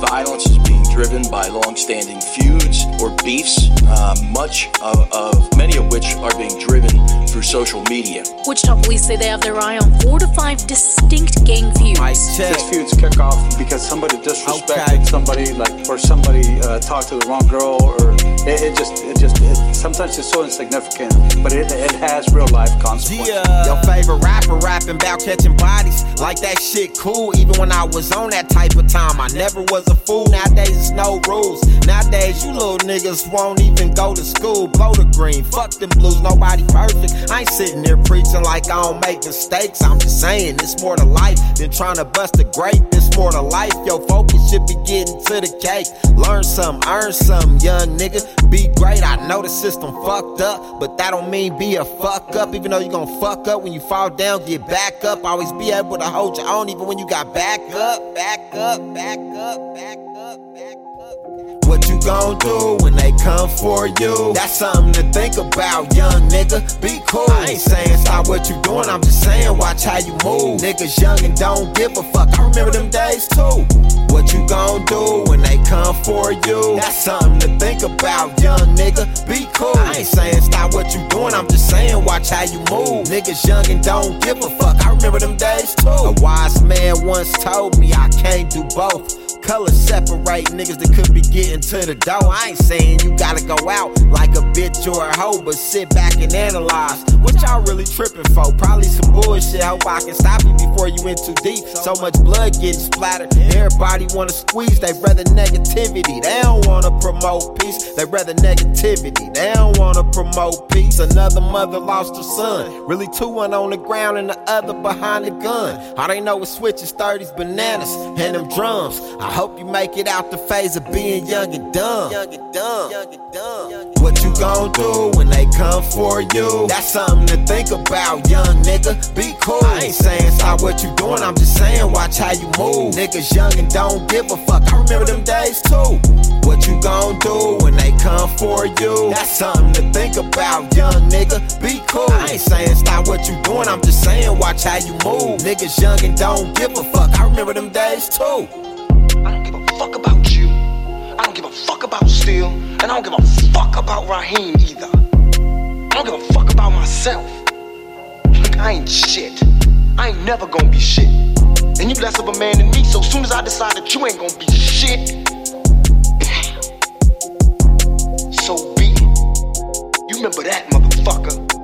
violence is being driven by long-standing feuds or beefs, uh, much of, of many of which are being driven through social media. Wichita police say they have their eye on four to five distinct gang feuds. These feuds kick off because somebody disrespected Okay. somebody, like, or somebody uh, talked to the wrong girl, or it, it just, it just, it, sometimes it's so insignificant, but it, it has real life consequences. Yeah. Your favorite rapper rapping about catching bodies. Like that shit cool, even when I was on that type of time. I never was a fool. Nowadays no rules. Nowadays you little niggas won't even go to school. Blow the green, fuck them blues, nobody perfect. I ain't sitting there preaching like I don't make mistakes. I'm just saying it's more to life than trying to bust a grape. It's more to life. Your focus should be getting to the cake. Learn some, earn some, young nigga. Be great. I know the system fucked up, but that don't mean be a fuck up. Even though you gon' fuck up when you fall down, get back up. Always be able to hold your own, even when you got back up, back up, back up, back up, gon' do when they come for you? That's something to think about, young nigga. Be cool. I ain't saying stop what you doing, I'm just saying watch how you move. Niggas young and don't give a fuck. I remember them days too. What you gon' do when they come for you? That's something to think about, young nigga. Be cool. I ain't saying stop what you doing, I'm just saying watch how you move. Niggas young and don't give a fuck. I remember them days too. A wise man once told me I can't do both. Colors separate niggas that could be getting to the door. I ain't saying you gotta go out like a bitch or a hoe, but sit back and analyze what y'all really tripping for. Probably some bullshit. Hope I can stop you before you went too deep. So much blood getting splattered. Everybody wanna squeeze, they rather negativity. They don't wanna promote peace, they rather negativity. They don't wanna promote peace. Another mother lost her son. Really two one on the ground and the other behind the gun. All they know is switches, 30s, bananas, and them drums. I hope you make it out the phase of being young and dumb. Young and dumb. Young and dumb. What you gon' do when they come for you? That's something to think about, young nigga. Be cool. I ain't saying stop what you doing, I'm just saying watch how you move. Niggas young and don't give a fuck. I remember them days too. What you gon' do when they come for you? That's something to think about, young nigga. Be cool. I ain't saying stop what you doing, I'm just saying watch how you move. Niggas young and don't give a fuck. I remember them days too. About Steel. And I don't give a fuck about Raheem either. I don't give a fuck about myself. I ain't shit. I ain't never gonna be shit. And you less of a man than me, so soon as I decide that you ain't gonna be shit, so be it. You remember that, motherfucker.